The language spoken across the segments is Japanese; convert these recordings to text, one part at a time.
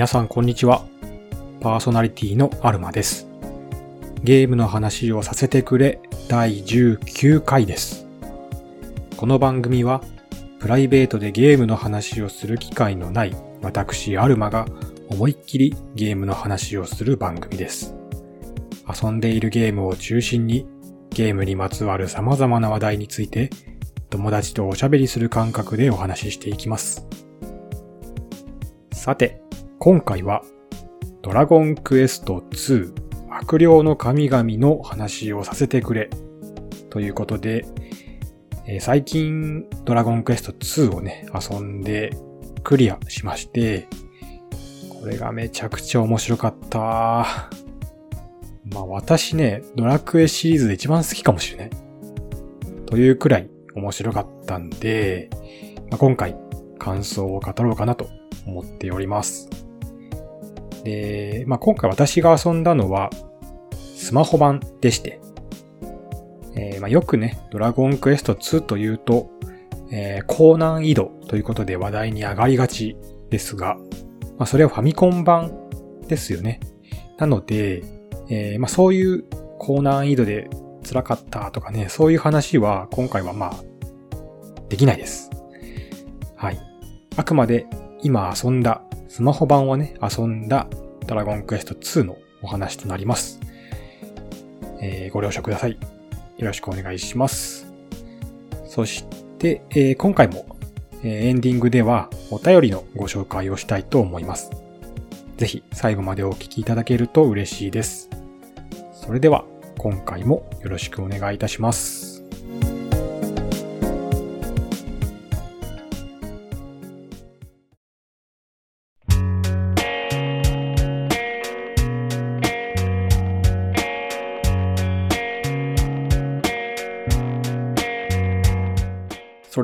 皆さんこんにちは。パーソナリティのアルマです。ゲームの話をさせてくれ第19回です。この番組はプライベートでゲームの話をする機会のない私アルマが思いっきりゲームの話をする番組です。遊んでいるゲームを中心にゲームにまつわる様々な話題について友達とおしゃべりする感覚でお話ししていきます。さて、今回はドラゴンクエスト2悪霊の神々の話をさせてくれということで、えー最近ドラゴンクエスト2をね、遊んでクリアしまして、これがめちゃくちゃ面白かった。まあ私ね、ドラクエシリーズで一番好きかもしれない。というくらい面白かったんで、まあ、今回感想を語ろうかなと思っております。で、まあ、今回私が遊んだのはスマホ版でして、えーまあ、よくね、ドラゴンクエスト2というと、えー高難易度ということで話題に上がりがちですが、まあ、それはファミコン版ですよね。なので、えーまあ、そういう高難易度で辛かったとかね、そういう話は今回はまあ、できないです。はい。あくまで今遊んだ、スマホ版をね、遊んだドラゴンクエスト2のお話となります。えーご了承ください。よろしくお願いします。そして、えー今回も、えーエンディングではお便りのご紹介をしたいと思います。ぜひ最後までお聞きいただけると嬉しいです。それでは今回もよろしくお願いいたします。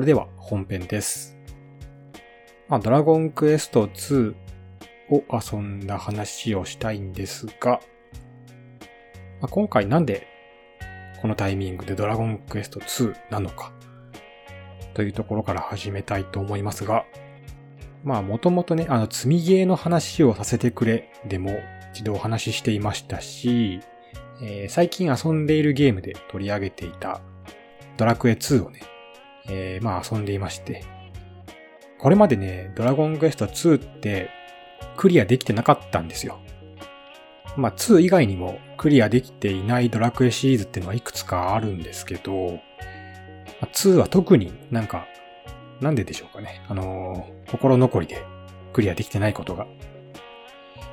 では本編です。まあ、ドラゴンクエスト2を遊んだ話をしたいんですが、まあ、今回なんでこのタイミングでドラゴンクエスト2なのかというところから始めたいと思いますが、まあもともとね、あの積みゲーの話をさせてくれでも一度お話ししていましたし、えー最近遊んでいるゲームで取り上げていたドラクエ2をね、えーまあ遊んでいまして、これまでね、ドラゴンクエスト2ってクリアできてなかったんですよ。まあ2以外にもクリアできていないドラクエシリーズっていうのはいくつかあるんですけど、ま2は特になんか、なんででしょうかね。あのー心残りでクリアできてないことが。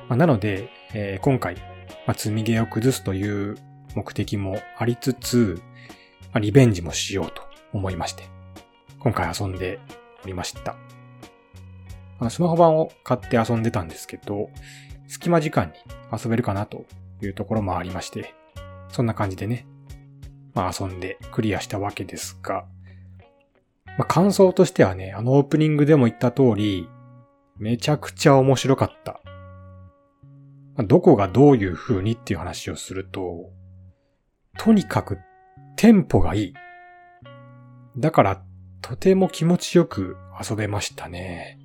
まあなので、えー今回、まあ、積みゲーを崩すという目的もありつつ、まあ、リベンジもしようと思いまして、今回遊んでおりました。あのスマホ版を買って遊んでたんですけど、隙間時間に遊べるかなというところもありまして、そんな感じでね、まあ遊んでクリアしたわけですが、まあ感想としてはね、あのオープニングでも言った通り、めちゃくちゃ面白かった。まあどこがどういう風にっていう話をすると、とにかくテンポがいい。だから、とても気持ちよく遊べましたね。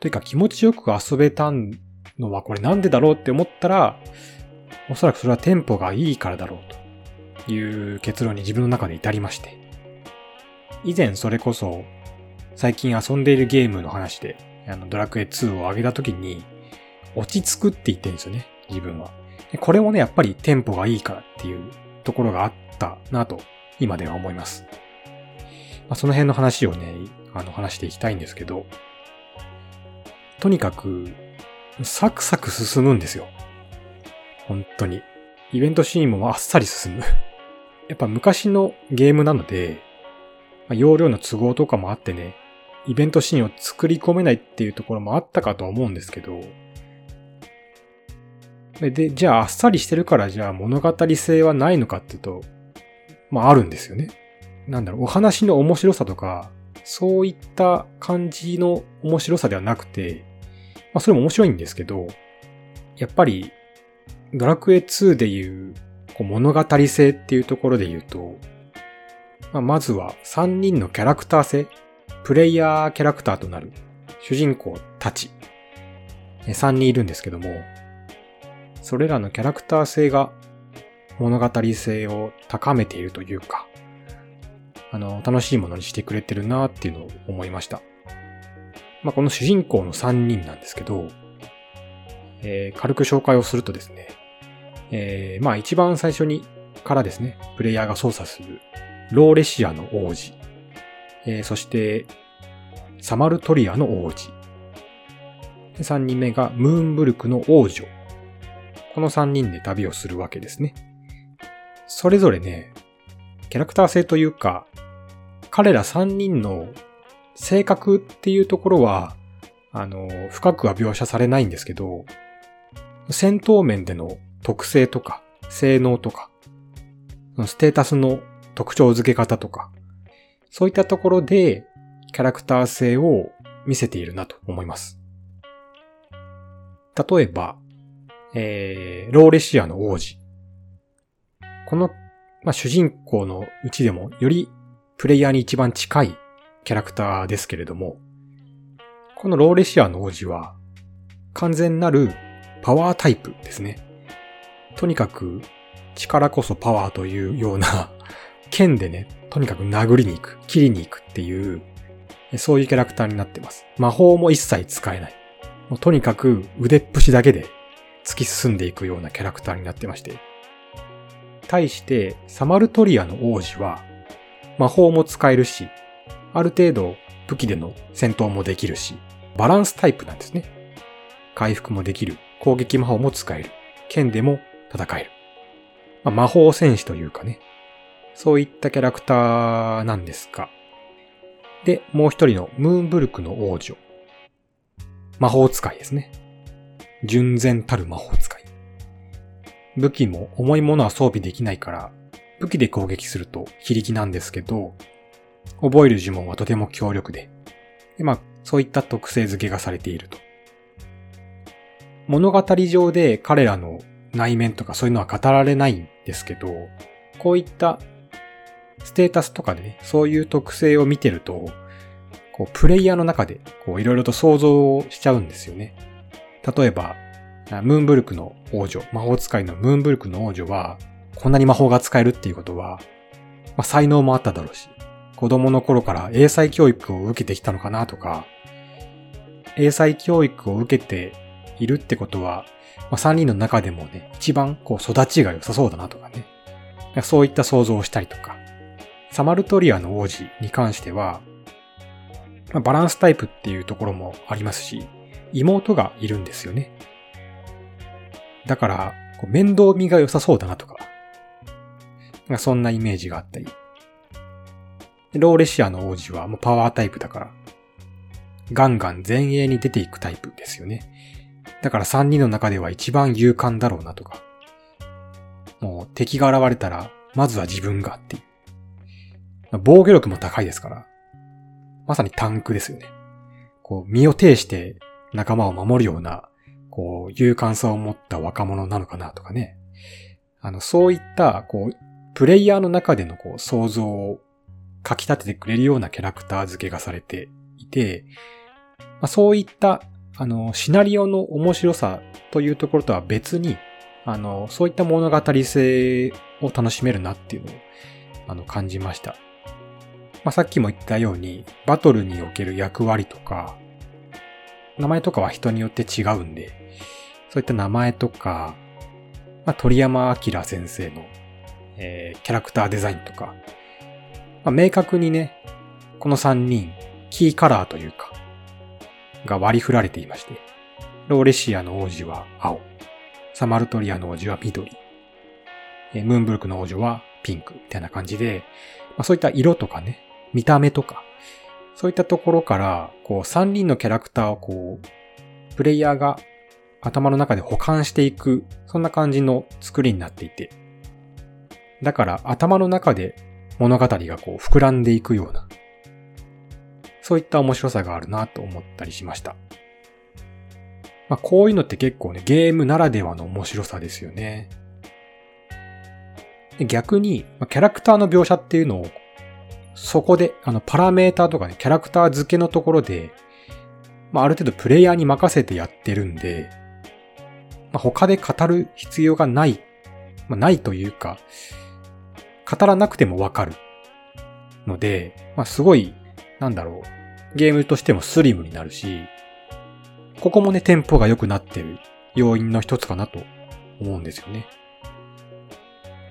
というか気持ちよく遊べたのはこれなんでだろうって思ったら、おそらくそれはテンポがいいからだろうという結論に自分の中で至りまして。以前それこそ最近遊んでいるゲームの話で、あのドラクエ2を上げた時に落ち着くって言ってるんですよね、自分は。これもね、やっぱりテンポがいいからっていうところがあったなと今では思います。まあ、その辺の話をね、あの話していきたいんですけど、とにかく、サクサク進むんですよ。本当に。イベントシーンもあっさり進む。やっぱ昔のゲームなので、まあ容量の都合とかもあってね、イベントシーンを作り込めないっていうところもあったかとは思うんですけど、でで、じゃああっさりしてるからじゃあ物語性はないのかっていうと、まああるんですよね。なんだろう、お話の面白さとか、そういった感じの面白さではなくて、まあそれも面白いんですけど、やっぱり、ドラクエ2でいうこう物語性っていうところで言うと、まあ、まずは3人のキャラクター性、プレイヤーキャラクターとなる主人公たち。3人いるんですけども、それらのキャラクター性が物語性を高めているというか、あの、楽しいものにしてくれてるなっていうのを思いました。まあ、この主人公の3人なんですけど、えー、軽く紹介をするとですね、えー、まあ一番最初にからですね、プレイヤーが操作するローレシアの王子、えー、そしてサマルトリアの王子、3人目がムーンブルクの王女、この3人で旅をするわけですね。それぞれね、キャラクター性というか、彼ら3人の性格っていうところは、あの、深くは描写されないんですけど、戦闘面での特性とか、性能とか、ステータスの特徴付け方とか、そういったところでキャラクター性を見せているなと思います。例えば、えー、ローレシアの王子。この、まあ、主人公のうちでもよりプレイヤーに一番近いキャラクターですけれども、このローレシアの王子は完全なるパワータイプですね。とにかく力こそパワーというような剣でね、とにかく殴りに行く、切りに行くっていう、そういうキャラクターになってます。魔法も一切使えない。もうとにかく腕っぷしだけで突き進んでいくようなキャラクターになってまして。対して、サマルトリアの王子は、魔法も使えるし、ある程度武器での戦闘もできるし、バランスタイプなんですね。回復もできる、攻撃魔法も使える、剣でも戦える。まあ、魔法戦士というかね、そういったキャラクターなんですが。で、もう一人のムーンブルクの王女。魔法使いですね。純然たる魔法使い。武器も重いものは装備できないから、武器で攻撃すると非力なんですけど、覚える呪文はとても強力で、でまあ、そういった特性付けがされていると。物語上で彼らの内面とかそういうのは語られないんですけど、こういったステータスとかでね、そういう特性を見てると、こう、プレイヤーの中で、こう、いろいろと想像をしちゃうんですよね。例えば、ムーンブルクの王女、魔法使いのムーンブルクの王女は、こんなに魔法が使えるっていうことは、まあ、才能もあっただろうし、子供の頃から英才教育を受けてきたのかなとか、英才教育を受けているってことは、まあ、3人の中でもね、一番こう育ちが良さそうだなとかね。そういった想像をしたりとか。サマルトリアの王子に関しては、まあ、バランスタイプっていうところもありますし、妹がいるんですよね。だから、こう面倒見が良さそうだなとか、そんなイメージがあったり。ローレシアの王子はもうパワータイプだから、ガンガン前衛に出ていくタイプですよね。だから3人の中では一番勇敢だろうなとか。もう敵が現れたら、まずは自分がっていう。防御力も高いですから。まさにタンクですよね。こう、身を挺して仲間を守るような、こう、勇敢さを持った若者なのかなとかね。あの、そういった、こう、プレイヤーの中でのこう、想像を書き立ててくれるようなキャラクター付けがされていて、まあ、そういった、あの、シナリオの面白さというところとは別に、あの、そういった物語性を楽しめるなっていうのを、あの、感じました。まあ、さっきも言ったように、バトルにおける役割とか、名前とかは人によって違うんで、そういった名前とか、まあ、鳥山明先生の、えー、キャラクターデザインとか、まあ、明確にね、この3人、キーカラーというか、が割り振られていまして、ローレシアの王子は青、サマルトリアの王子は緑、えー、ムーンブルクの王女はピンク。みたいな感じで、まあ、そういった色とかね、見た目とか、そういったところから、こう、3人のキャラクターをこう、プレイヤーが頭の中で保管していく、そんな感じの作りになっていて。だから頭の中で物語がこう膨らんでいくような、そういった面白さがあるなと思ったりしました。まあこういうのって結構ね、ゲームならではの面白さですよね。逆に、キャラクターの描写っていうのをそこで、あの、パラメーターとかね、キャラクター付けのところで、まあ、ある程度プレイヤーに任せてやってるんで、まあ、他で語る必要がない、まあ、ないというか、語らなくてもわかるので、まあ、すごい、なんだろう、ゲームとしてもスリムになるし、ここもね、テンポが良くなってる要因の一つかなと思うんですよね。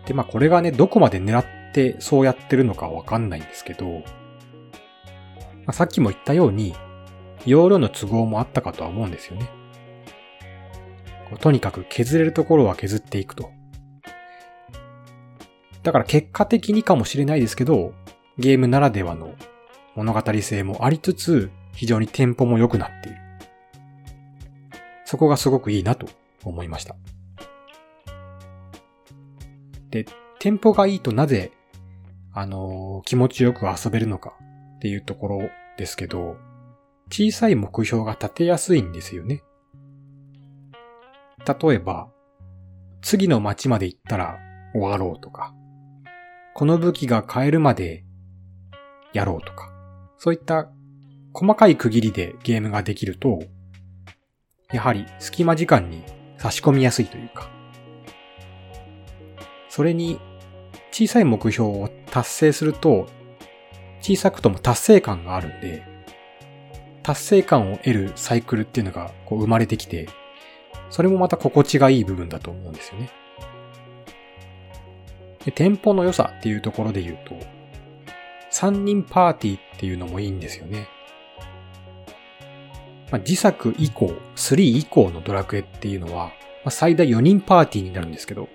で、まあこれがね、どこまで狙ってそうやってるのかわかんないんですけど、まあ、さっきも言ったように、容量の都合もあったかとは思うんですよね。とにかく削れるところは削っていくと。だから結果的にかもしれないですけど、ゲームならではの物語性もありつつ、非常にテンポも良くなっている。そこがすごくいいなと思いました。で、テンポがいいとなぜ、あのー、気持ちよく遊べるのかっていうところですけど、小さい目標が立てやすいんですよね。例えば、次の街まで行ったら終わろうとか、この武器が買えるまでやろうとか、そういった細かい区切りでゲームができると、やはり隙間時間に差し込みやすいというか、それに小さい目標を達成すると、小さくとも達成感があるんで、達成感を得るサイクルっていうのがこう生まれてきて、それもまた心地がいい部分だと思うんですよね。で、テンポの良さっていうところで言うと、3人パーティーっていうのもいいんですよね。まあ、自作以降、3以降のドラクエっていうのは、まあ、最大4人パーティーになるんですけど、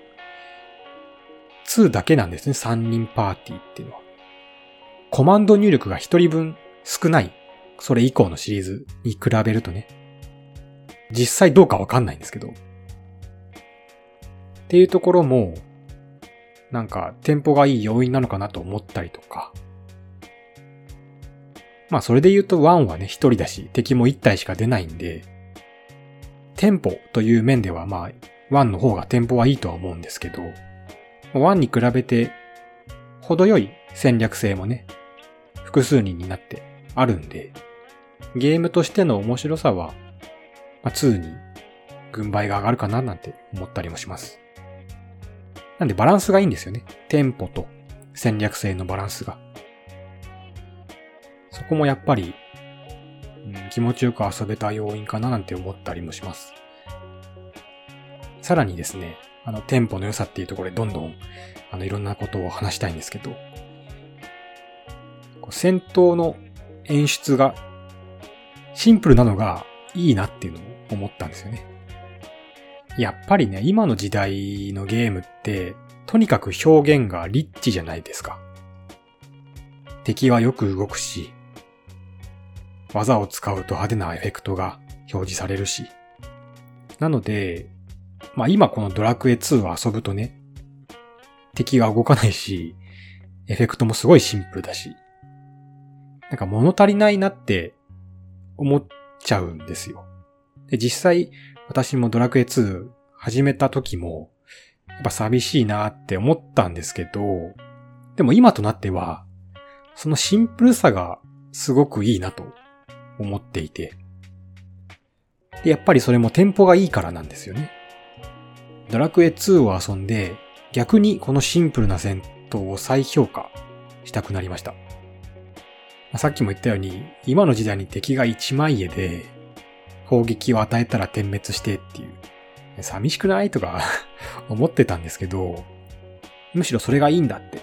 2だけなんですね、3人パーティーっていうのは。コマンド入力が1人分少ない、それ以降のシリーズに比べるとね、実際どうかわかんないんですけど。っていうところも、なんか、テンポがいい要因なのかなと思ったりとか、まあそれで言うと1はね、一人だし、敵も1体しか出ないんで、テンポという面ではまあ、1の方がテンポはいいとは思うんですけど、1に比べて、程よい戦略性もね、複数人になってあるんで、ゲームとしての面白さは、まあ、2に軍配が上がるかななんて思ったりもします。なんでバランスがいいんですよね。テンポと戦略性のバランスが。そこもやっぱり、うん、気持ちよく遊べた要因かななんて思ったりもします。さらにですね、あの、テンポの良さっていうところでどんどん、あの、いろんなことを話したいんですけど、戦闘の演出がシンプルなのがいいなっていうのを思ったんですよね。やっぱりね、今の時代のゲームって、とにかく表現がリッチじゃないですか。敵はよく動くし、技を使うと派手なエフェクトが表示されるし。なので、まあ今このドラクエ2を遊ぶとね、敵が動かないし、エフェクトもすごいシンプルだし、なんか物足りないなって思っちゃうんですよ。で、実際私もドラクエ2始めた時も、やっぱ寂しいなって思ったんですけど、でも今となっては、そのシンプルさがすごくいいなと思っていて。で、やっぱりそれもテンポがいいからなんですよね。ドラクエ2を遊んで、逆にこのシンプルな戦闘を再評価したくなりました。さっきも言ったように、今の時代に敵が一枚絵で、攻撃を与えたら点滅してっていう、寂しくない？とか 思ってたんですけど、むしろそれがいいんだって。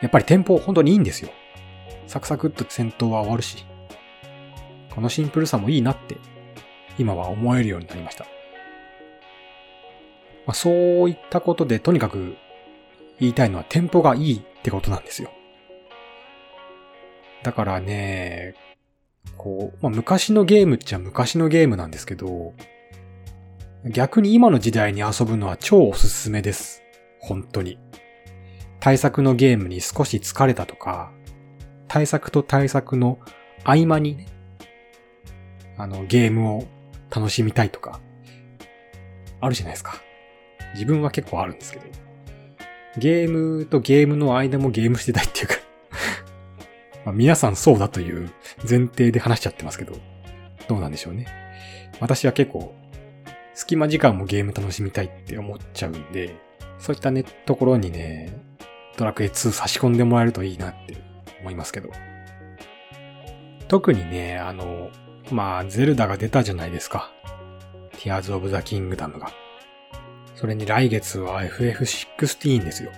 やっぱりテンポ本当にいいんですよ。サクサクっと戦闘は終わるし。このシンプルさもいいなって、今は思えるようになりました。まあ、そういったことで、とにかく言いたいのはテンポがいいってことなんですよ。だからね、こう、まあ、昔のゲームっちゃ昔のゲームなんですけど、逆に今の時代に遊ぶのは超おすすめです。本当に。対策のゲームに少し疲れたとか、対策と対策の合間にね、あの、ゲームを楽しみたいとか、あるじゃないですか。自分は結構あるんですけど。ゲームとゲームの間もゲームしてたいっていうかまあ皆さんそうだという前提で話しちゃってますけど、どうなんでしょうね。私は結構、隙間時間もゲーム楽しみたいって思っちゃうんで、そういったね、ところにね、ドラクエ2差し込んでもらえるといいなって思いますけど。特にね、あの、まあ、ゼルダが出たじゃないですか。Tears of the Kingdom が。それに来月は FF16 ですよ。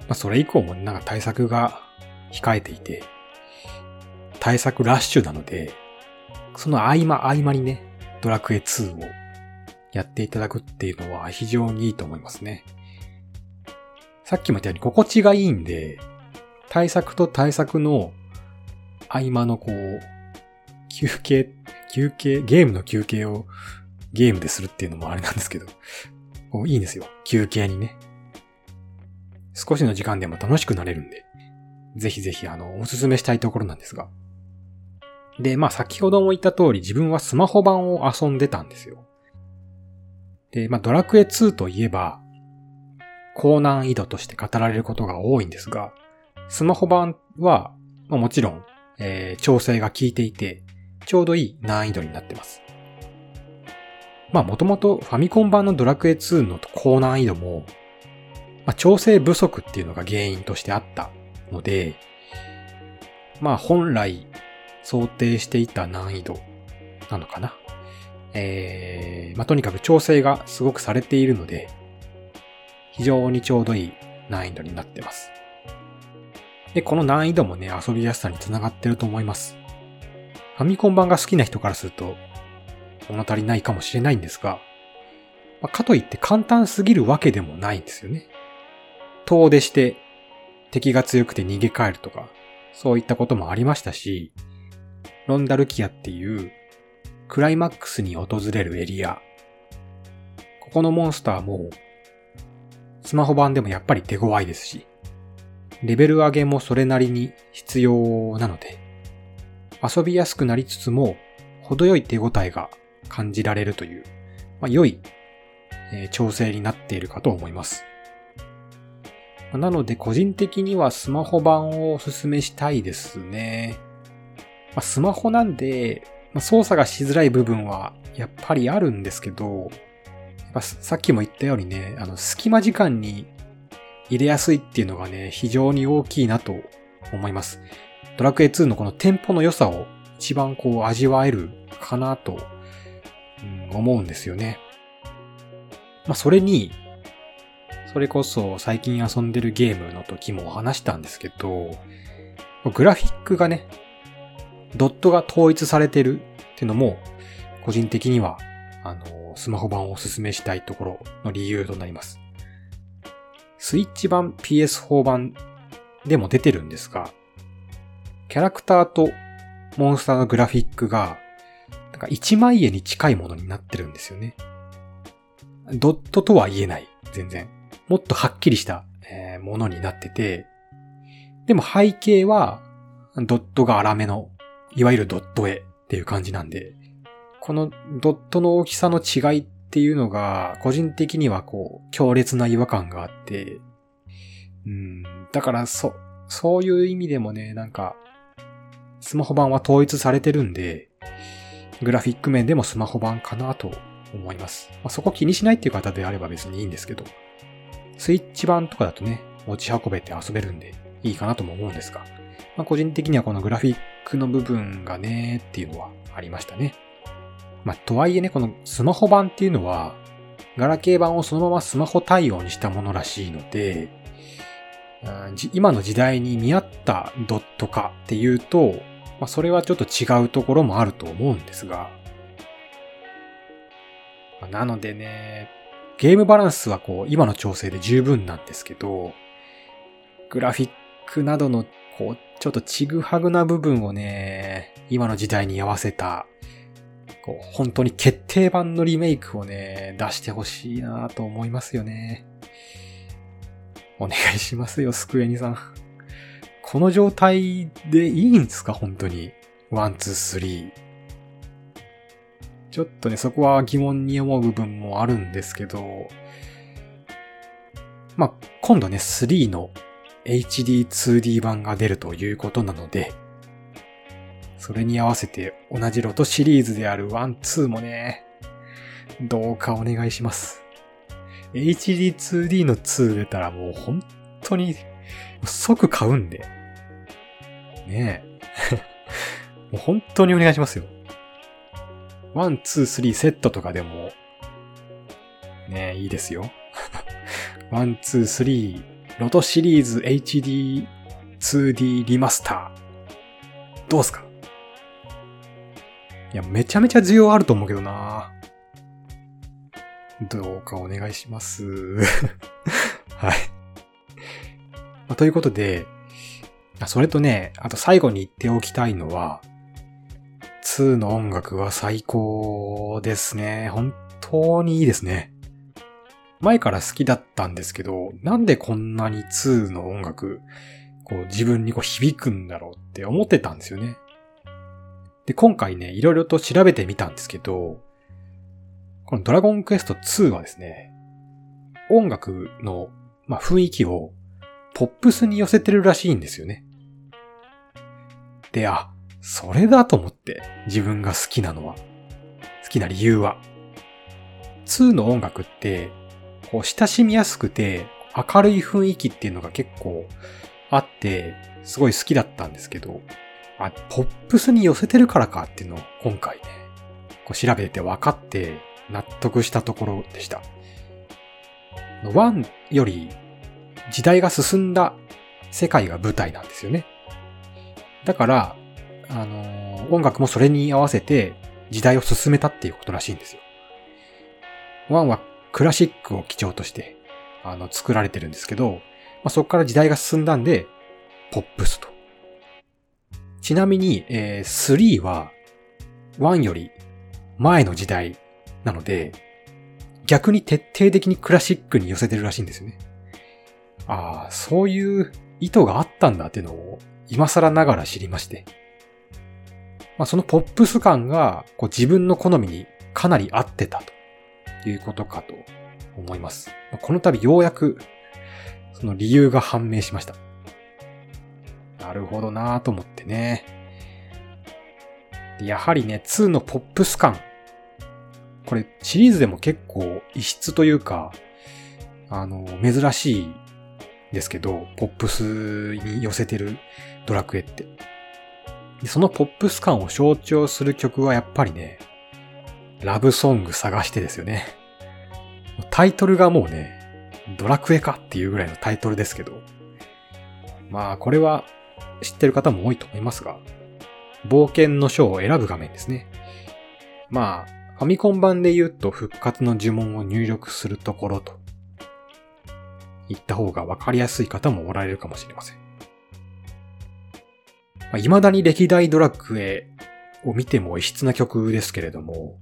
まあ、それ以降もなんか対策が控えていて、対策ラッシュなので、その合間合間にね、ドラクエ2をやっていただくっていうのは非常にいいと思いますね。さっきも言ったように心地がいいんで、対策と対策の合間のこう、休憩、休憩、ゲームの休憩をゲームでするっていうのもあれなんですけど、いいんですよ。休憩にね。少しの時間でも楽しくなれるんで、ぜひぜひあの、おすすめしたいところなんですが。で、まあ先ほども言った通り自分はスマホ版を遊んでたんですよ。で、まあドラクエ2といえば、高難易度として語られることが多いんですが、スマホ版は、まあ、もちろん、えー、調整が効いていて、ちょうどいい難易度になってます。まあもともとファミコン版のドラクエ2の高難易度も、まあ、調整不足っていうのが原因としてあったので、まあ本来想定していた難易度なのかな。えー、まあ、とにかく調整がすごくされているので、非常にちょうどいい難易度になってます。で、この難易度もね、遊びやすさにつながってると思います。ファミコン版が好きな人からすると、物足りないかもしれないんですが、まあ、かといって簡単すぎるわけでもないんですよね。遠出して敵が強くて逃げ帰るとか、そういったこともありましたし、ロンダルキアっていうクライマックスに訪れるエリア。ここのモンスターもスマホ版でもやっぱり手強いですし、レベル上げもそれなりに必要なので、遊びやすくなりつつも程よい手応えが感じられるという、まあ、良い、えー、調整になっているかと思います。なので個人的にはスマホ版をおすすめしたいですね。まあ、スマホなんで、まあ、操作がしづらい部分はやっぱりあるんですけど、やっぱさっきも言ったようにね、あの、隙間時間に入れやすいっていうのがね、非常に大きいなと思います。ドラクエ2のこのテンポの良さを一番こう味わえるかなと、思うんですよね。まあ、それに、それこそ最近遊んでるゲームの時も話したんですけど、グラフィックがね、ドットが統一されてるっていうのも、個人的には、あの、スマホ版をおすすめしたいところの理由となります。スイッチ版 PS4 版でも出てるんですが、キャラクターとモンスターのグラフィックが、なんか一枚絵に近いものになってるんですよね。ドットとは言えない、全然。もっとはっきりした、ものになってて、でも背景は、ドットが粗めの、いわゆるドット絵っていう感じなんで、このドットの大きさの違いっていうのが、個人的にはこう、強烈な違和感があって、うん、だからそ、そういう意味でもね、なんか、スマホ版は統一されてるんで、グラフィック面でもスマホ版かなと思います。まあ、そこ気にしないっていう方であれば別にいいんですけど。スイッチ版とかだとね、持ち運べて遊べるんでいいかなとも思うんですが、まあ、個人的にはこのグラフィックの部分がねっていうのはありましたね。まあ、とはいえね、このスマホ版っていうのは、ガラケー版をそのままスマホ対応にしたものらしいので、今の時代に見合ったドット化っていうと、まあ、それはちょっと違うところもあると思うんですが、なのでね、ゲームバランスはこう、今の調整で十分なんですけど、グラフィックなどの、こう、ちょっとちぐはぐな部分をね、今の時代に合わせた、こう、本当に決定版のリメイクをね、出してほしいなと思いますよね。お願いしますよ、スクエニさん。この状態でいいんですか本当に？ one, two, three。ちょっとね、そこは疑問に思う部分もあるんですけど、まあ、今度ね、3の HD2D 版が出るということなので、それに合わせて同じロトシリーズである1、2もね、どうかお願いします。HD2D の2出たらもう本当に即買うんで。ねえ。もう本当にお願いしますよ。1、2、3セットとかでも、ね、いいですよ。1、2、3、ロトシリーズ HD 2D リマスター。どうすか？いや、めちゃめちゃ需要あると思うけどなどうかお願いします。はい。まあ、ということで、それとね、あと最後に言っておきたいのは、2の音楽は最高ですね。本当にいいですね。前から好きだったんですけど、なんでこんなに2の音楽、こう自分にこう響くんだろうって思ってたんですよね。で、今回ね、いろいろと調べてみたんですけど、このドラゴンクエスト2はですね、音楽の、まあ、雰囲気をポップスに寄せてるらしいんですよね。で、あ、それだと思って自分が好きなのは、好きな理由は、2の音楽って、こう親しみやすくて明るい雰囲気っていうのが結構あって、すごい好きだったんですけど、あ、ポップスに寄せてるからかっていうのを今回ね、こう調べて分かって納得したところでした。1より時代が進んだ世界が舞台なんですよね。だから、あの、音楽もそれに合わせて時代を進めたっていうことらしいんですよ。1はクラシックを基調として、あの、作られてるんですけど、まあ、そこから時代が進んだんで、ポップスと。ちなみに、えー、3は、1より前の時代なので、逆に徹底的にクラシックに寄せてるらしいんですよね。ああ、そういう意図があったんだっていうのを今更ながら知りまして。まあ、そのポップス感がこう自分の好みにかなり合ってたということかと思います。この度ようやくその理由が判明しました。なるほどなぁと思ってね。やはりね、2のポップス感。これシリーズでも結構異質というか、あの、珍しいですけど、ポップスに寄せてるドラクエって。そのポップス感を象徴する曲はやっぱりね、ラブソング探してですよね。タイトルがもうね、ドラクエかっていうぐらいのタイトルですけど。まあ、これは知ってる方も多いと思いますが、冒険の章を選ぶ画面ですね。まあ、ファミコン版で言うと復活の呪文を入力するところと言った方がわかりやすい方もおられるかもしれません。まあ、未だに歴代ドラクエを見ても異質な曲ですけれども、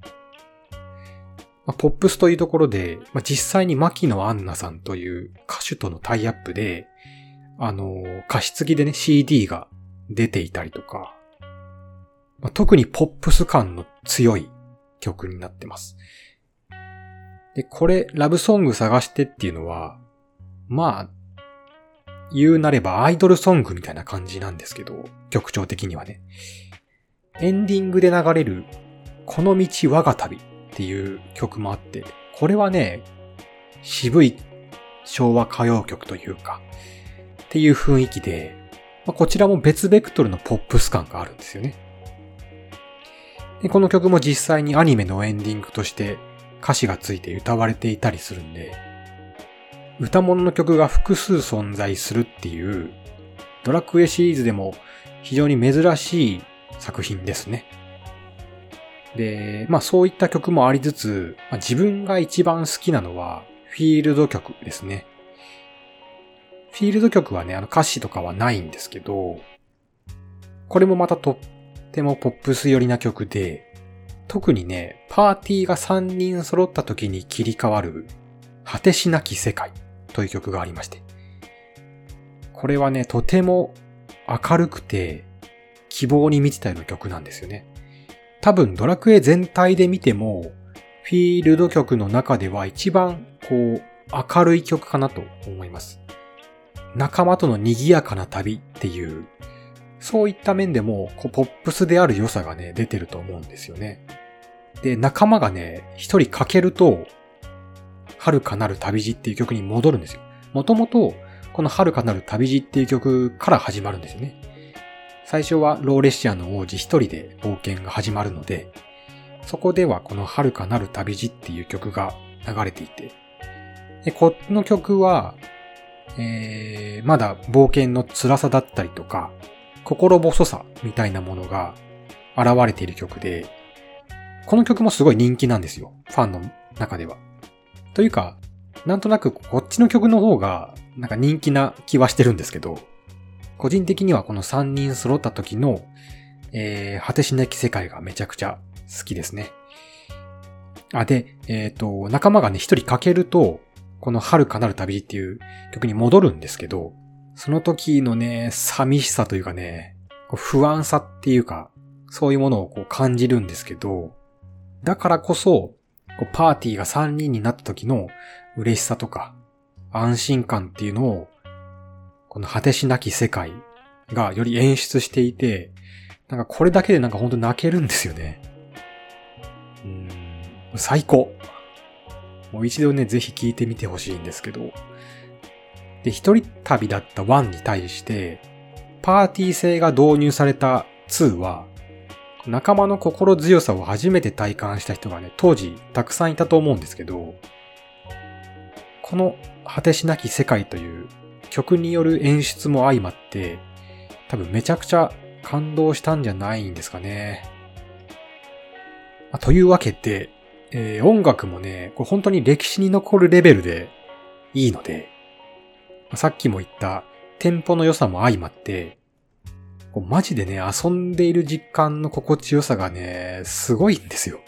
まあ、ポップスというところで、まあ、実際に牧野アンナさんという歌手とのタイアップで、あの、加湿器でね、CD が出ていたりとか、まあ、特にポップス感の強い曲になってます。で、これ、ラブソング探してっていうのは、まあ、言うなればアイドルソングみたいな感じなんですけど、曲調的にはね。エンディングで流れる、この道我が旅っていう曲もあって、これはね、渋い昭和歌謡曲というか、っていう雰囲気で、まあ、こちらも別ベクトルのポップス感があるんですよね。でこの曲も実際にアニメのエンディングとして歌詞がついて歌われていたりするんで、歌物の曲が複数存在するっていう、ドラクエシリーズでも非常に珍しい作品ですね。で、まあそういった曲もありつつ、まあ、自分が一番好きなのはフィールド曲ですね。フィールド曲はね、あの歌詞とかはないんですけど、これもまたとってもポップス寄りな曲で、特にね、パーティーが3人揃った時に切り替わる果てしなき世界という曲がありまして。これはね、とても明るくて希望に満ちたような曲なんですよね。多分ドラクエ全体で見ても、フィールド曲の中では一番こう明るい曲かなと思います。仲間との賑やかな旅っていうそういった面でも、こうポップスである良さがね、出てると思うんですよね。で、仲間がね、一人欠けると、遥かなる旅路っていう曲に戻るんですよ。もともと、この遥かなる旅路っていう曲から始まるんですよね。最初はローレシアの王子一人で冒険が始まるので、そこではこの遥かなる旅路っていう曲が流れていて、でこの曲は、えー、まだ冒険の辛さだったりとか、心細さみたいなものが現れている曲で、この曲もすごい人気なんですよ。ファンの中では。というか、なんとなくこっちの曲の方がなんか人気な気はしてるんですけど、個人的にはこの3人揃った時の、えー、果てしなき世界がめちゃくちゃ好きですね。あ、で、えっ、ー、と、仲間がね、一人欠けると、この春かなる旅っていう曲に戻るんですけど、その時のね、寂しさというかね、不安さっていうか、そういうものをこう感じるんですけど、だからこそ、こうパーティーが3人になった時の嬉しさとか、安心感っていうのをこの果てしなき世界がより演出していて、なんかこれだけでなんかほんと泣けるんですよね。うん、最高。もう一度ね、ぜひ聞いてみてほしいんですけど。で、一人旅だった1に対して、パーティー性が導入された2は、仲間の心強さを初めて体感した人がね、当時たくさんいたと思うんですけど、この果てしなき世界という曲による演出も相まって、多分めちゃくちゃ感動したんじゃないんですかね。まあ、というわけで、えー、音楽もね、これ本当に歴史に残るレベルでいいので、まあ、さっきも言ったテンポの良さも相まって、こうマジでね、遊んでいる実感の心地よさがね、すごいんですよ。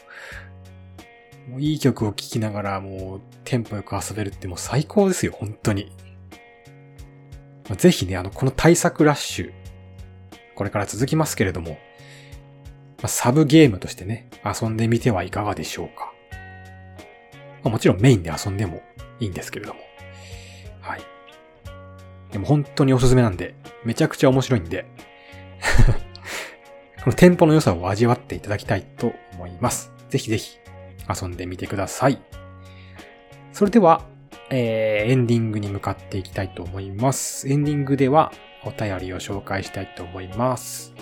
もういい曲を聴きながらもうテンポよく遊べるってもう最高ですよ、本当に。ぜひね、あの、この対策ラッシュ、これから続きますけれども、サブゲームとしてね、遊んでみてはいかがでしょうか。まもちろんメインで遊んでもいいんですけれども。はい。でも本当におすすめなんで、めちゃくちゃ面白いんで このテンポの良さを味わっていただきたいと思います。ぜひぜひ遊んでみてください。それでは、えー、エンディングに向かっていきたいと思います。エンディングではお便りを紹介したいと思います。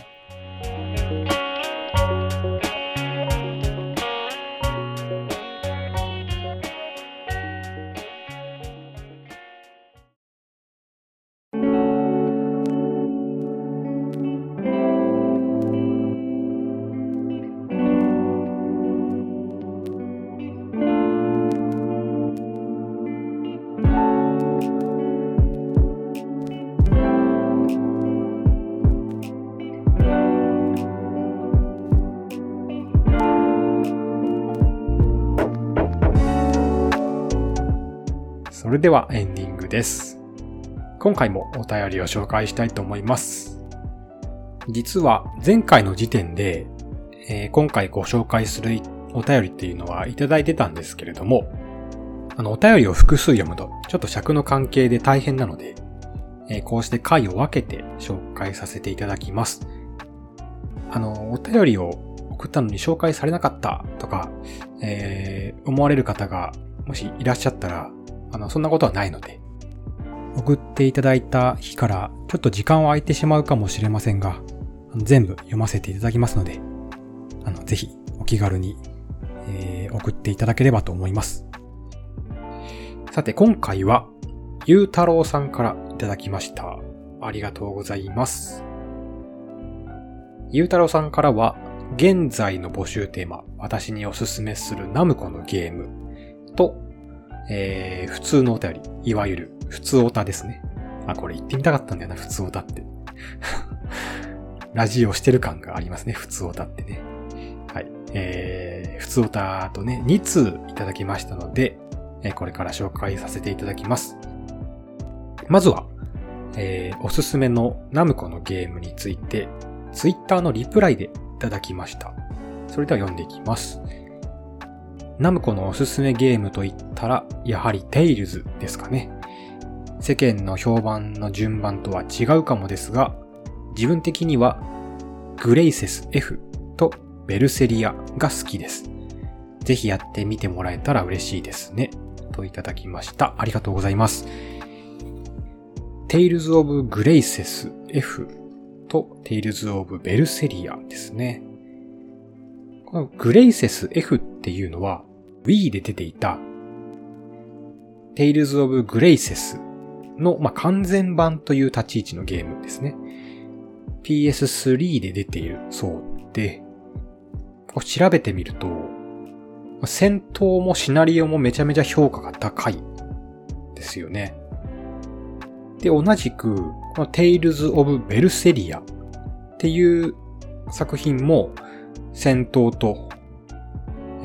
それではエンディングです。今回もお便りを紹介したいと思います。実は前回の時点で、えー、今回ご紹介するお便りっていうのはいただいてたんですけれども、あの、お便りを複数読むとちょっと尺の関係で大変なので、えー、こうして回を分けて紹介させていただきます。あの、お便りを送ったのに紹介されなかったとか、えー、思われる方がもしいらっしゃったら、あの、そんなことはないので、送っていただいた日からちょっと時間は空いてしまうかもしれませんが、全部読ませていただきますので、あの、ぜひお気軽に、えー、送っていただければと思います。さて、今回は、ゆうたろうさんからいただきました。ありがとうございます。ゆうたろうさんからは、現在の募集テーマ、私におすすめするナムコのゲームと、えー、普通のお便り、いわゆる普通オタですね。あ、これ言ってみたかったんだよな、普通オタって。ラジオしてる感がありますね、普通オタってね。はい。えー、普通オタとね、2通いただきましたので、えこれから紹介させていただきます。まずは、えー、おすすめのナムコのゲームについて、ツイッターのリプライでいただきました。それでは読んでいきます。ナムコのおすすめゲームといったら、やはりテイルズですかね。世間の評判の順番とは違うかもですが、自分的にはグレイセス F とベルセリアが好きです。ぜひやってみてもらえたら嬉しいですね。といただきました。ありがとうございます。Tales of Graces F と Tales of Berseria ですね。この Graces F っていうのは Wii で出ていた Tales of Graces の、まあ、完全版という立ち位置のゲームですね。PS3 で出ているそうで、調べてみると、戦闘もシナリオもめちゃめちゃ評価が高いですよね。で、同じく、この Tales of Berseria っていう作品も戦闘と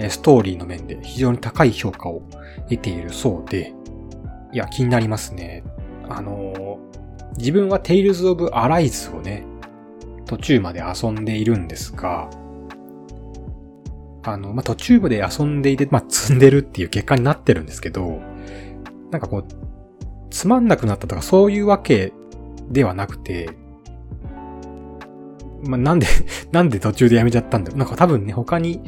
ストーリーの面で非常に高い評価を得ているそうで、いや、気になりますね。あの自分は Tales of Arise をね、途中まで遊んでいるんですが、あの、まあ、途中まで遊んでいて、まあ、積んでるっていう結果になってるんですけど、なんかこう、つまんなくなったとかそういうわけではなくて、まあ、なんで なんで途中でやめちゃったんだろう。なんか多分ね、他に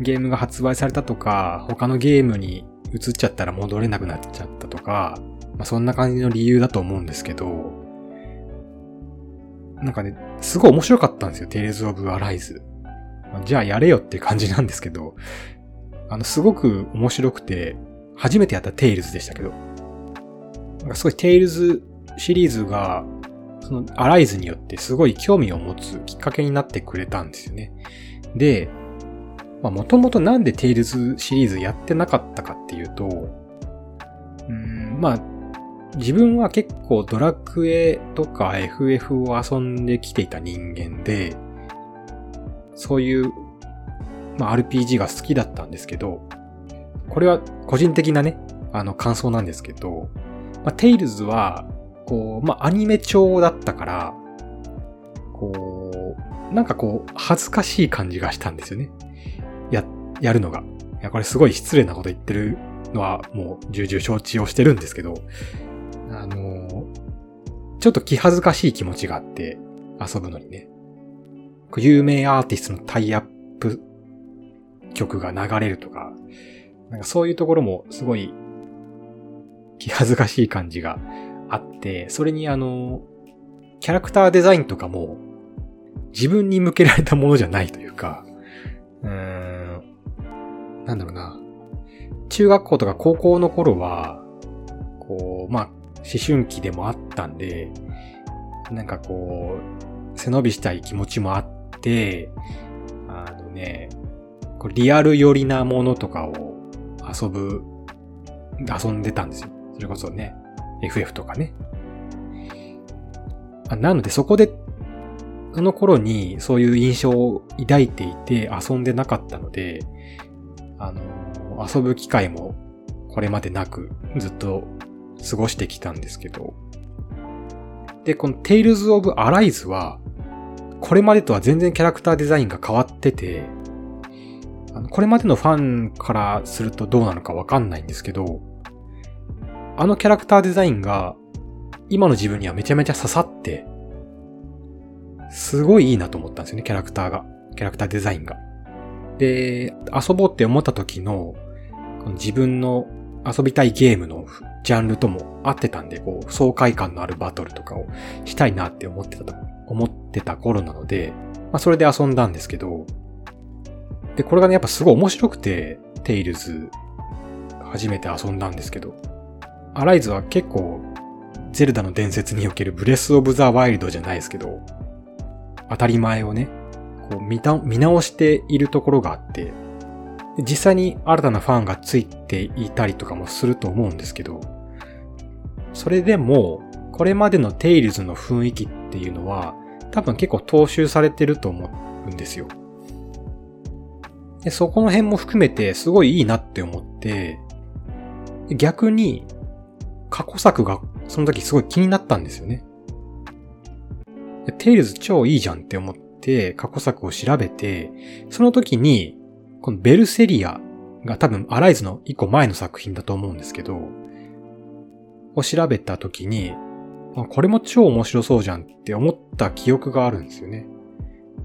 ゲームが発売されたとか、他のゲームに移っちゃったら戻れなくなっちゃったとか、まあ、そんな感じの理由だと思うんですけど、なんかね、すごい面白かったんですよ、Tales of Arise。じゃあやれよっていう感じなんですけど、あの、すごく面白くて、初めてやったテイルズでしたけど、なんかすごいテイルズシリーズが、そのアライズによってすごい興味を持つきっかけになってくれたんですよね。で、まあもともとなんでテイルズシリーズやってなかったかっていうと、うん、まあ、自分は結構ドラクエとか FF を遊んできていた人間で、そういう、まあ、RPG が好きだったんですけど、これは個人的なね、あの感想なんですけど、まあ、テイルズは、こう、まあ、アニメ調だったから、こう、なんかこう、恥ずかしい感じがしたんですよね。や、やるのが。いや、これすごい失礼なこと言ってるのはもう重々承知をしてるんですけど、あのちょっと気恥ずかしい気持ちがあって遊ぶのにね。有名アーティストのタイアップ曲が流れるとか、なんかそういうところもすごい気恥ずかしい感じがあって、それにあの、キャラクターデザインとかも自分に向けられたものじゃないというか、うん、なんだろうな。中学校とか高校の頃は、こう、まあ、思春期でもあったんで、なんかこう、背伸びしたい気持ちもあって、あのね、これリアル寄りなものとかを遊ぶ、遊んでたんですよ。それこそね、FF とかね。なのでそこで、その頃にそういう印象を抱いていて遊んでなかったので、あの、遊ぶ機会もこれまでなくずっと過ごしてきたんですけど、で、この Tales of Arise は、これまでとは全然キャラクターデザインが変わってて、あのこれまでのファンからするとどうなのかわかんないんですけど、あのキャラクターデザインが今の自分にはめちゃめちゃ刺さって、すごいいいなと思ったんですよね、キャラクターが。キャラクターデザインが。で、遊ぼうって思った時の、この自分の遊びたいゲームのジャンルとも合ってたんで、こう、爽快感のあるバトルとかをしたいなって思ってたと思ってた頃なので、まあそれで遊んだんですけど、で、これがね、やっぱすごい面白くて、テイルズ、初めて遊んだんですけど、アライズは結構、ゼルダの伝説におけるブレスオブザワイルドじゃないですけど、当たり前をね、こう見た、見直しているところがあって、実際に新たなファンがついていたりとかもすると思うんですけど、それでも、これまでのテイルズの雰囲気っていうのは、多分結構踏襲されてると思うんですよ。でそこの辺も含めてすごいいいなって思って、逆に過去作がその時すごい気になったんですよね。テイルズ超いいじゃんって思って過去作を調べて、その時にこのベルセリアが多分アライズの一個前の作品だと思うんですけど、を調べた時に、これも超面白そうじゃんって思っった記憶があるんですよね。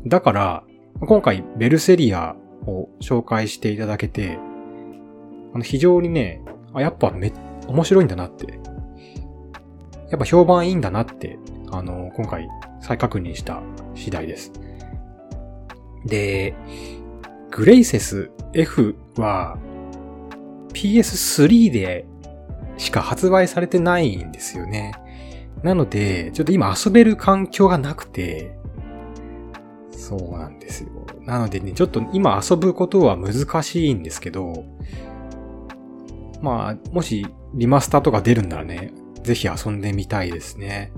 だから、今回ベルセリアを紹介していただけて、あの非常にね、あ、やっぱめ、面白いんだなって。やっぱ評判いいんだなって、あの、今回再確認した次第です。で、グレイセス F は PS3 でしか発売されてないんですよね。なので、ちょっと今遊べる環境がなくて、そうなんですよ。なのでね、ちょっと今遊ぶことは難しいんですけど、まあ、もしリマスターとか出るんならね、ぜひ遊んでみたいですね。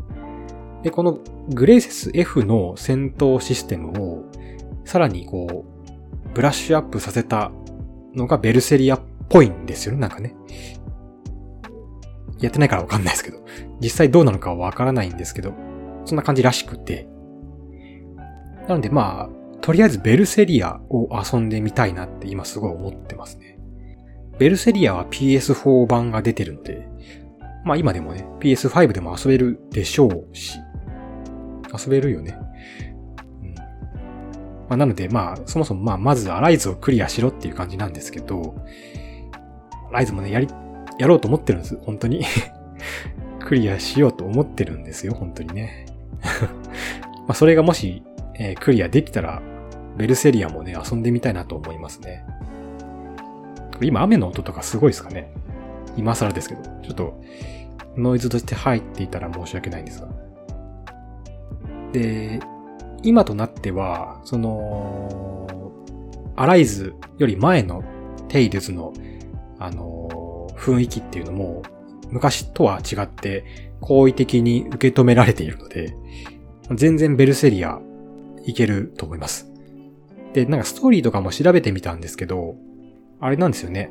で、このグレイセス F の戦闘システムを、さらにこう、ブラッシュアップさせたのがベルセリアっぽいんですよね、なんかね。やってないからわかんないですけど。実際どうなのかはわからないんですけど、そんな感じらしくて。なのでまあ、とりあえずベルセリアを遊んでみたいなって今すごい思ってますね。ベルセリアは PS4 版が出てるので、まあ今でもね、PS5 でも遊べるでしょうし、遊べるよね。うん。まあなのでまあ、そもそもまあまずアライズをクリアしろっていう感じなんですけど、アライズもね、やり、やろうと思ってるんです、本当に クリアしようと思ってるんですよ、本当にね。まあそれがもし、えー、クリアできたら、ベルセリアもね、遊んでみたいなと思いますね。今雨の音とかすごいですかね今更ですけど。ちょっと、ノイズとして入っていたら申し訳ないんですが。で、今となっては、その、アライズより前のテイルズの、あの、雰囲気っていうのも、昔とは違って好意的に受け止められているので、全然ベルセリアいけると思います。で、なんかストーリーとかも調べてみたんですけど、あれなんですよね。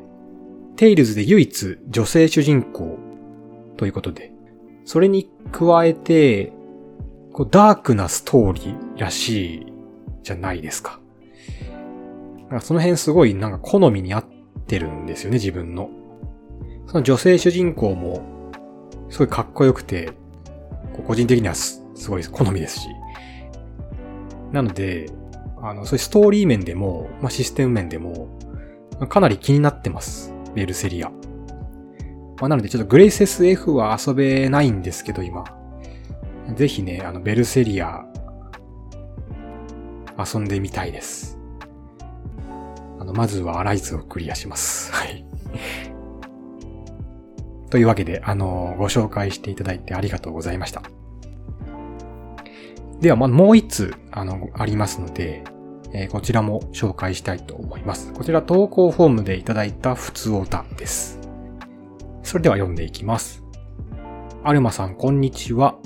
テイルズで唯一女性主人公ということで、それに加えて、こうダークなストーリーらしいじゃないですか。かその辺すごいなんか好みに合ってるんですよね、自分の。その女性主人公も、すごいかっこよくて、個人的にはすごい好みですし。なので、あの、そういうストーリー面でも、まあ、システム面でも、かなり気になってます。ベルセリア。まあ、なのでちょっとグレイセス F は遊べないんですけど、今。ぜひね、あの、ベルセリア、遊んでみたいです。あの、まずはアライズをクリアします。はい。というわけで、あの、ご紹介していただいてありがとうございました。では、ま、もう一つ、あの、ありますので、えー、こちらも紹介したいと思います。こちら投稿フォームでいただいた普通オタです。それでは読んでいきます。アルマさん、こんにちは。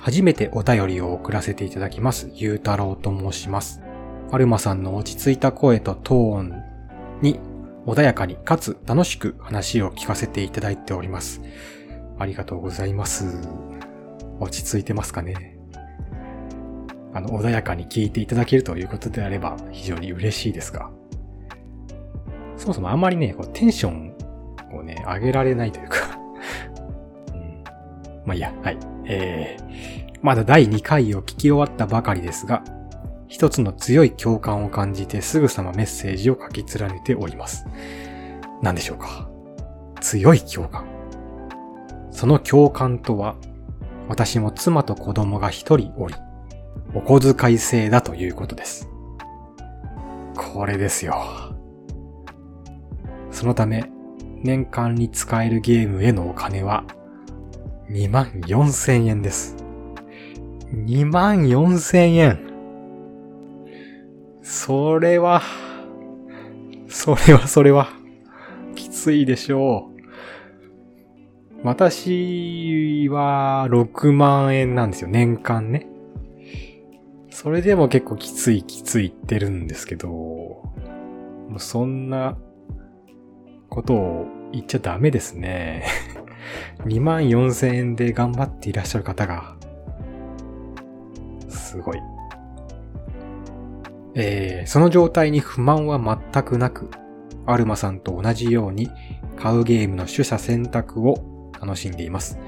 初めてお便りを送らせていただきます。ゆうたろうと申します。アルマさんの落ち着いた声とトーンに穏やかにかつ楽しく話を聞かせていただいております。ありがとうございます。落ち着いてますかねあの、穏やかに聞いていただけるということであれば非常に嬉しいですが、そもそもあんまりね、こうテンションをね、上げられないというか、まあいいや、はい。えー、まだ第2回を聞き終わったばかりですが、一つの強い共感を感じてすぐさまメッセージを書き連ねております。何でしょうか？強い共感。その共感とは、私も妻と子供が一人おり、お小遣い制だということです。これですよ。そのため、年間に使えるゲームへのお金は、2万4千円です。2万4千円。それは、それはそれは、きついでしょう。私は6万円なんですよ、年間ね。それでも結構きついきつい言ってるんですけど、もうそんなことを言っちゃダメですね。2万4千円で頑張っていらっしゃる方が、すごい。えー、その状態に不満は全くなく、アルマさんと同じように買うゲームの取捨選択を楽しんでいます。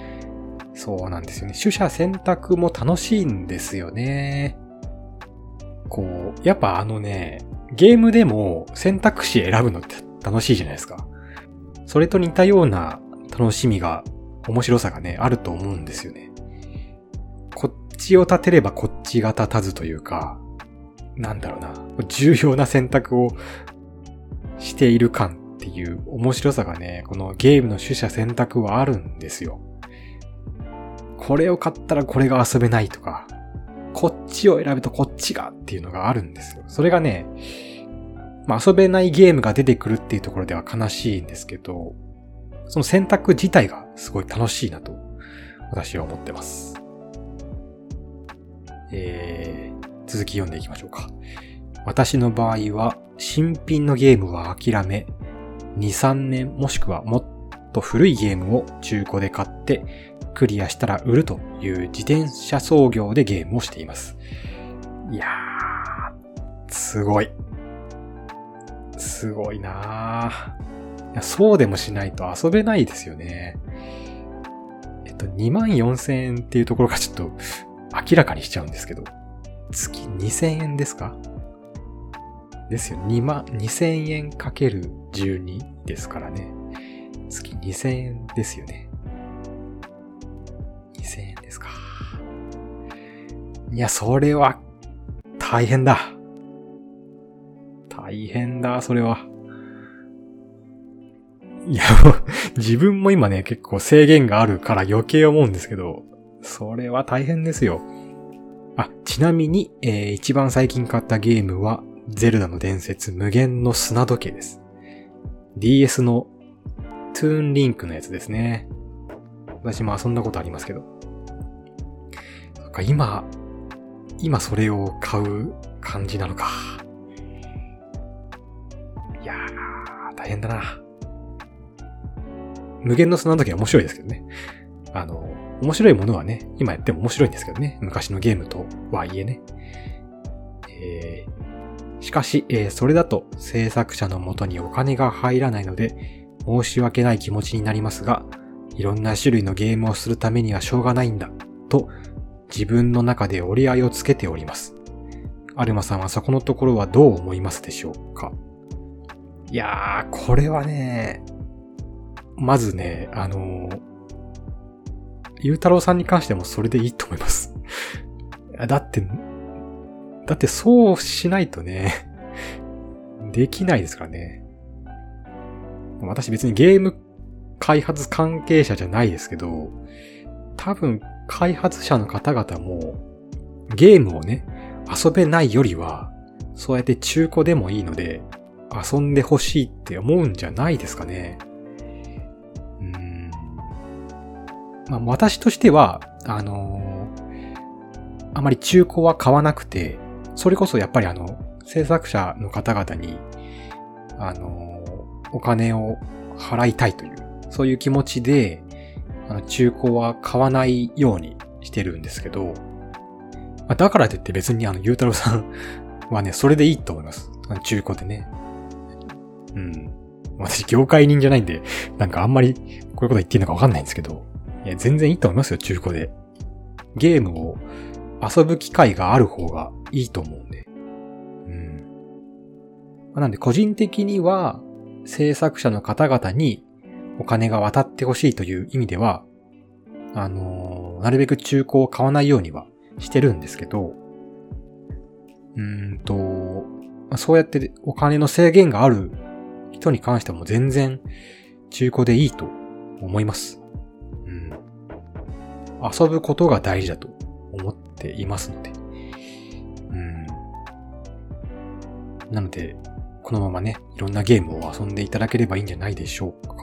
そうなんですよね。取捨選択も楽しいんですよね。こう、やっぱあのね、ゲームでも選択肢選ぶのって楽しいじゃないですか。それと似たような楽しみが、面白さがね、あると思うんですよね。こっちを立てればこっちが立たずというか、なんだろうな、重要な選択をしている感っていう面白さがね、このゲームの取捨選択はあるんですよ。これを買ったらこれが遊べないとか、こっちを選ぶとこっちがっていうのがあるんですよ。それがね、まあ、遊べないゲームが出てくるっていうところでは悲しいんですけど、その選択自体がすごい楽しいなと、私は思ってます。えー、続き読んでいきましょうか。私の場合は、新品のゲームは諦め、2、3年もしくはもっと古いゲームを中古で買って、クリアしたら売るという自転車操業でゲームをしています。いやー、すごい。すごいなぁ。いやそうでもしないと遊べないですよね。えっと、2万4000円っていうところがちょっと明らかにしちゃうんですけど、月2000円ですか？ですよ。2万、2000円かける12ですからね。月2000円ですよね。2000円ですか。いや、それは、大変だ。大変だ、それは。いや、自分も今ね、結構制限があるから余計思うんですけど、それは大変ですよ。あ、ちなみに、えー、一番最近買ったゲームは、ゼルダの伝説無限の砂時計です。DS のトゥーンリンクのやつですね。私も遊んだことありますけど。なんか今、今それを買う感じなのか。いやー、大変だな。無限の砂の時は面白いですけどね。あの、面白いものはね、今やっても面白いんですけどね。昔のゲームとはいえね。えー、しかし、えー、それだと制作者の元にお金が入らないので、申し訳ない気持ちになりますが、いろんな種類のゲームをするためにはしょうがないんだ、と自分の中で折り合いをつけております。アルマさんはそこのところはどう思いますでしょうか？いやー、これはね、まずね、あの、ゆうたろうさんに関してもそれでいいと思います。だって、だってそうしないとね、できないですからね。私別にゲーム開発関係者じゃないですけど、多分開発者の方々もゲームをね、遊べないよりは、そうやって中古でもいいので、遊んでほしいって思うんじゃないですかね。まあ私としては、あのー、あまり中古は買わなくて、それこそやっぱりあの、制作者の方々に、あのー、お金を払いたいという、そういう気持ちで、あの、中古は買わないようにしてるんですけど、ま、だからといって別にあの、ゆうたろうさんはね、それでいいと思います。中古でね。うん。私、業界人じゃないんで、なんかあんまりこういうこと言っていいのかわかんないんですけど、いや、全然いいと思いますよ、中古で。ゲームを遊ぶ機会がある方がいいと思うんで。うん。なんで、個人的には、制作者の方々にお金が渡ってほしいという意味では、あのー、なるべく中古を買わないようにはしてるんですけど、うんと、そうやってお金の制限がある人に関しても全然中古でいいと思います。遊ぶことが大事だと思っていますので。うん。なので、このままね、いろんなゲームを遊んでいただければいいんじゃないでしょうか。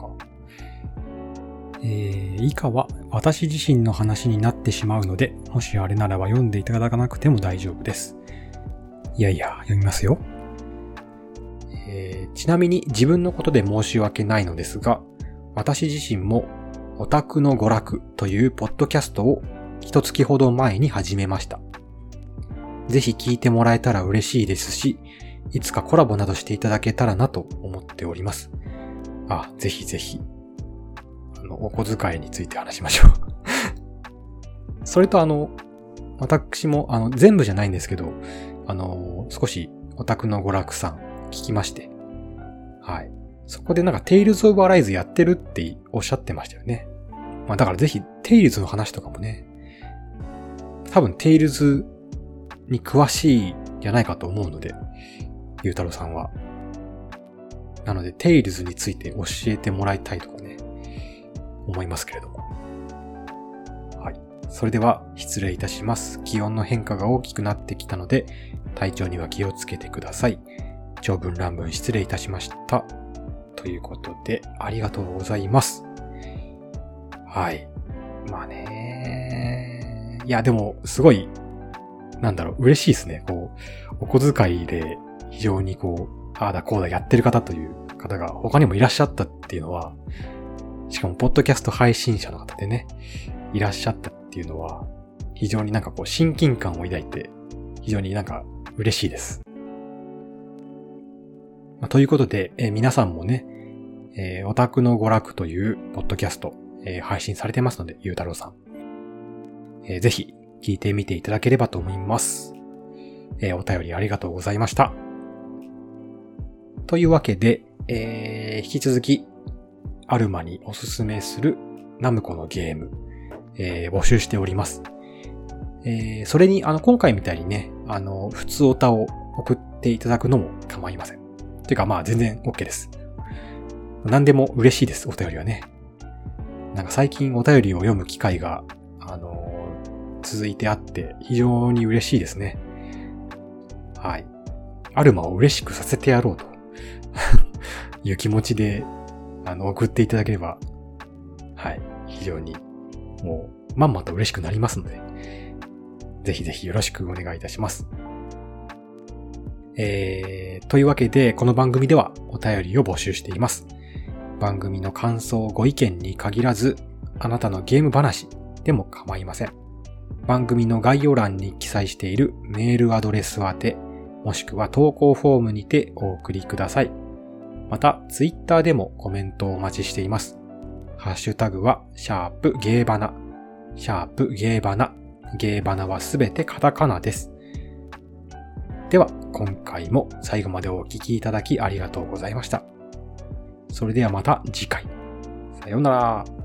えー、以下は私自身の話になってしまうので、もしあれならば読んでいただかなくても大丈夫です。いやいや、読みますよ。えー、ちなみに自分のことで申し訳ないのですが、私自身もオタクの娯楽というポッドキャストを一月ほど前に始めました。ぜひ聞いてもらえたら嬉しいですし、いつかコラボなどしていただけたらなと思っております。あ、ぜひぜひ。あの、お小遣いについて話しましょう それとあの、私もあの、全部じゃないんですけど、あの、少しオタクの娯楽さん聞きまして、はい。そこでなんか、テイルズ・オブ・アライズやってるっておっしゃってましたよね。まあだからぜひ、テイルズの話とかもね、多分テイルズに詳しいじゃないかと思うので、ゆうたろうさんは。なので、テイルズについて教えてもらいたいとかね、思いますけれども。はい。それでは、失礼いたします。気温の変化が大きくなってきたので、体調には気をつけてください。長文乱文失礼いたしました。ということで、ありがとうございます。はい。まあね。いや、でも、すごい、なんだろう、嬉しいですね。こう、お小遣いで非常にこう、ああだこうだやってる方という方が他にもいらっしゃったっていうのは、しかも、ポッドキャスト配信者の方でね、いらっしゃったっていうのは、非常になんかこう、親近感を抱いて、非常になんか嬉しいです。まあ、ということで、えー、皆さんもね、えー、オタクの娯楽というポッドキャスト、えー、配信されてますので、ゆうたろうさん。えー、ぜひ、聞いてみていただければと思います。えー、お便りありがとうございました。というわけで、えー、引き続き、アルマにおすすめするナムコのゲーム、えー、募集しております。えー、それに、あの、今回みたいにね、あの、普通オタを送っていただくのも構いません。ていうか、まあ、全然 OK です。何でも嬉しいです、お便りはね。なんか最近お便りを読む機会が、あの、続いてあって、非常に嬉しいですね。はい。アルマを嬉しくさせてやろうと いう気持ちで、あの、送っていただければ、はい。非常に、もう、まんまと嬉しくなりますので、ぜひぜひよろしくお願いいたします。えー、というわけで、この番組ではお便りを募集しています。番組の感想、ご意見に限らず、あなたのゲーム話でも構いません。番組の概要欄に記載しているメールアドレス宛て、もしくは投稿フォームにてお送りください。また、ツイッターでもコメントをお待ちしています。ハッシュタグは、シャープゲーバナ。シャープゲーバナ。ゲーバナはすべてカタカナです。では、今回も最後までお聴きいただきありがとうございました。それではまた次回。さようなら。